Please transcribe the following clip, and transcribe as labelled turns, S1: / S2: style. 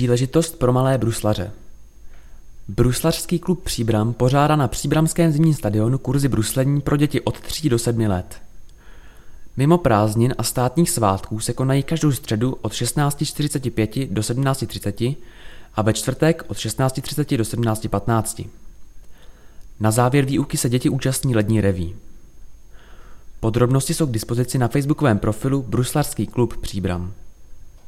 S1: Příležitost pro malé bruslaře. Bruslařský klub Příbram pořádá na Příbramském zimním stadionu kurzy bruslení pro děti od 3 do 7 let. Mimo prázdnin a státních svátků se konají každou středu od 16.45 do 17.30 a ve čtvrtek od 16.30 do 17.15. Na závěr výuky se děti účastní lední reví. Podrobnosti jsou k dispozici na facebookovém profilu Bruslarský klub Příbram.